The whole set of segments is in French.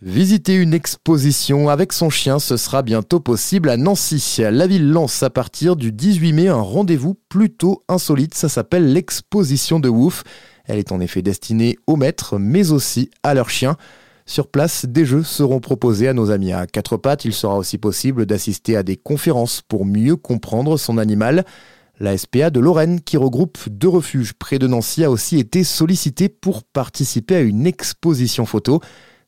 Visiter une exposition avec son chien, ce sera bientôt possible à Nancy. La ville lance à partir du 18 mai un rendez-vous plutôt insolite. Ça s'appelle l'exposition de Wouf. Elle est en effet destinée aux maîtres, mais aussi à leurs chiens. Sur place, des jeux seront proposés à nos amis à quatre pattes. Il sera aussi possible d'assister à des conférences pour mieux comprendre son animal. La SPA de Lorraine, qui regroupe deux refuges près de Nancy, a aussi été sollicitée pour participer à une exposition photo.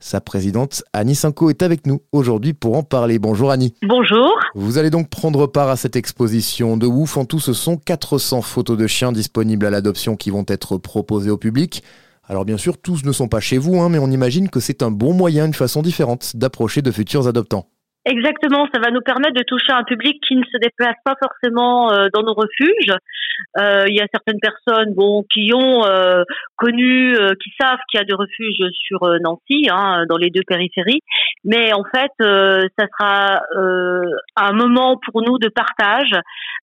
Sa présidente Annie Sanko est avec nous aujourd'hui pour en parler. Bonjour Annie. Bonjour. Vous allez donc prendre part à cette exposition de Wouf. En tout, ce sont 400 photos de chiens disponibles à l'adoption qui vont être proposées au public. Alors bien sûr, tous ne sont pas chez vous, hein, mais on imagine que c'est un bon moyen, une façon différente d'approcher de futurs adoptants. Exactement, ça va nous permettre de toucher un public qui ne se déplace pas forcément euh, dans nos refuges. Euh, il y a certaines personnes, bon, qui ont euh, connu, qui savent qu'il y a des refuges sur Nancy, hein, dans les deux périphéries, mais en fait, ça sera un moment pour nous de partage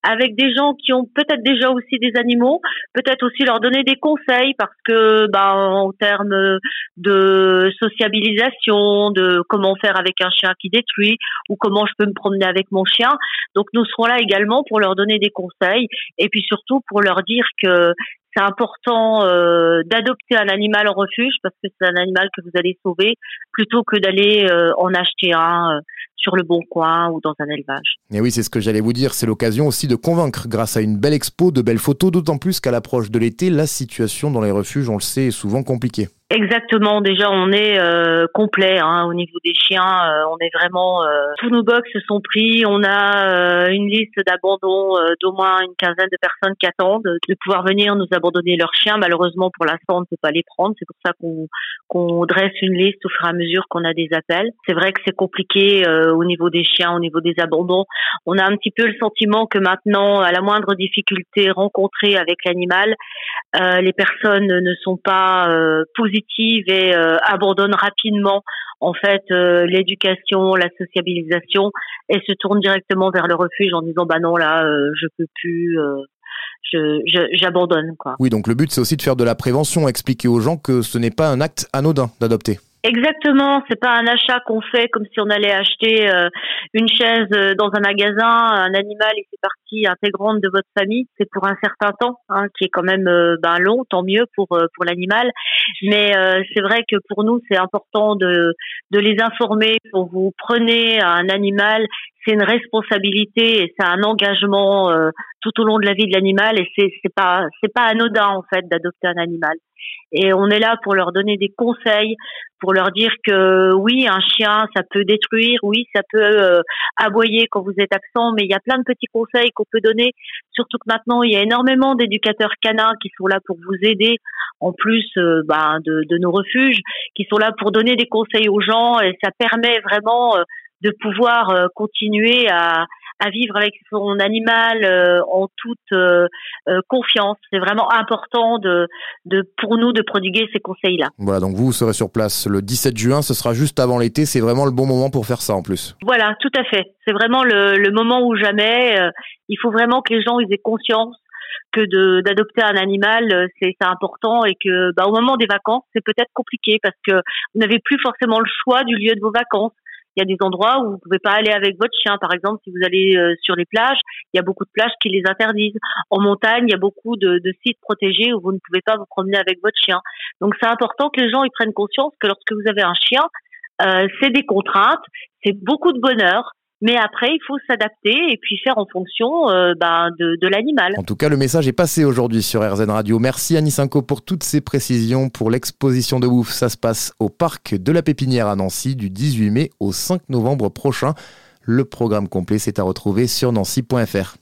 avec des gens qui ont peut-être déjà aussi des animaux, peut-être aussi leur donner des conseils parce que, ben, en termes de sociabilisation, de comment faire avec un chien qui détruit ou comment je peux me promener avec mon chien. Donc nous serons là également pour leur donner des conseils et puis surtout pour leur dire que c'est important euh, d'adopter un animal en refuge parce que c'est un animal que vous allez sauver plutôt que d'aller euh, en acheter un euh, sur le bon coin ou dans un élevage. Et oui, c'est ce que j'allais vous dire, c'est l'occasion aussi de convaincre grâce à une belle expo, de belles photos, d'autant plus qu'à l'approche de l'été, la situation dans les refuges, on le sait, est souvent compliquée. Exactement. Déjà, on est euh, complet hein, au niveau des chiens. Euh, on est vraiment euh, tous nos box sont pris. On a une liste d'abandon d'au moins une quinzaine de personnes qui attendent de pouvoir venir nous abandonner leurs chiens. Malheureusement, pour l'instant, on ne peut pas les prendre. C'est pour ça qu'on qu'on dresse une liste au fur et à mesure qu'on a des appels. C'est vrai que c'est compliqué au niveau des chiens, au niveau des abandons. On a un petit peu le sentiment que maintenant, à la moindre difficulté rencontrée avec l'animal, les personnes ne sont pas positives et euh, abandonne rapidement en fait euh, l'éducation, la sociabilisation et se tourne directement vers le refuge en disant bah non là euh, je peux plus j'abandonne quoi. Oui, donc le but c'est aussi de faire de la prévention, expliquer aux gens que ce n'est pas un acte anodin d'adopter. Exactement, c'est pas un achat qu'on fait comme si on allait acheter euh, une chaise euh, dans un magasin, un animal et c'est partie intégrante de votre famille. C'est pour un certain temps, hein, qui est quand même euh, ben, long, tant mieux pour pour l'animal. Mais c'est vrai que pour nous c'est important de de les informer. Quand vous prenez un animal, c'est une responsabilité et c'est un engagement tout au long de la vie de l'animal et c'est c'est pas c'est pas anodin en fait d'adopter un animal. Et on est là pour leur donner des conseils, pour leur dire que oui, un chien, ça peut détruire, oui, ça peut euh, aboyer quand vous êtes absent, mais il y a plein de petits conseils qu'on peut donner. Surtout que maintenant, il y a énormément d'éducateurs canins qui sont là pour vous aider, en plus euh, de, de, nos refuges, qui sont là pour donner des conseils aux gens, et ça permet vraiment euh, de pouvoir continuer à, à vivre avec son animal euh, en toute euh, euh, confiance. C'est vraiment important de, de, pour nous de prodiguer ces conseils-là. Voilà, donc vous, vous serez sur place le 17 juin, ce sera juste avant l'été, c'est vraiment le bon moment pour faire ça en plus. Voilà, tout à fait. C'est vraiment le, le moment où jamais. il faut vraiment que les gens ils aient conscience que d'adopter un animal c'est important et que bah, au moment des vacances c'est peut-être compliqué parce que vous n'avez plus forcément le choix du lieu de vos vacances il y a des endroits où vous pouvez pas aller avec votre chien. Par exemple, si vous allez euh, sur les plages, il y a beaucoup de plages qui les interdisent. En montagne, il y a beaucoup de, sites protégés où vous ne pouvez pas vous promener avec votre chien. Donc, c'est important que les gens ils prennent conscience que lorsque vous avez un chien, euh, c'est des contraintes, c'est beaucoup de bonheur, mais après, il faut s'adapter et puis faire en fonction euh, ben, de, l'animal. En tout cas, le message est passé aujourd'hui sur RZN Radio. Merci Annie Cinco pour toutes ces précisions pour l'exposition de Ouf. Ça se passe au parc de la Pépinière à Nancy du 18 mai au 5 novembre prochain. Le programme complet, c'est à retrouver sur nancy.fr.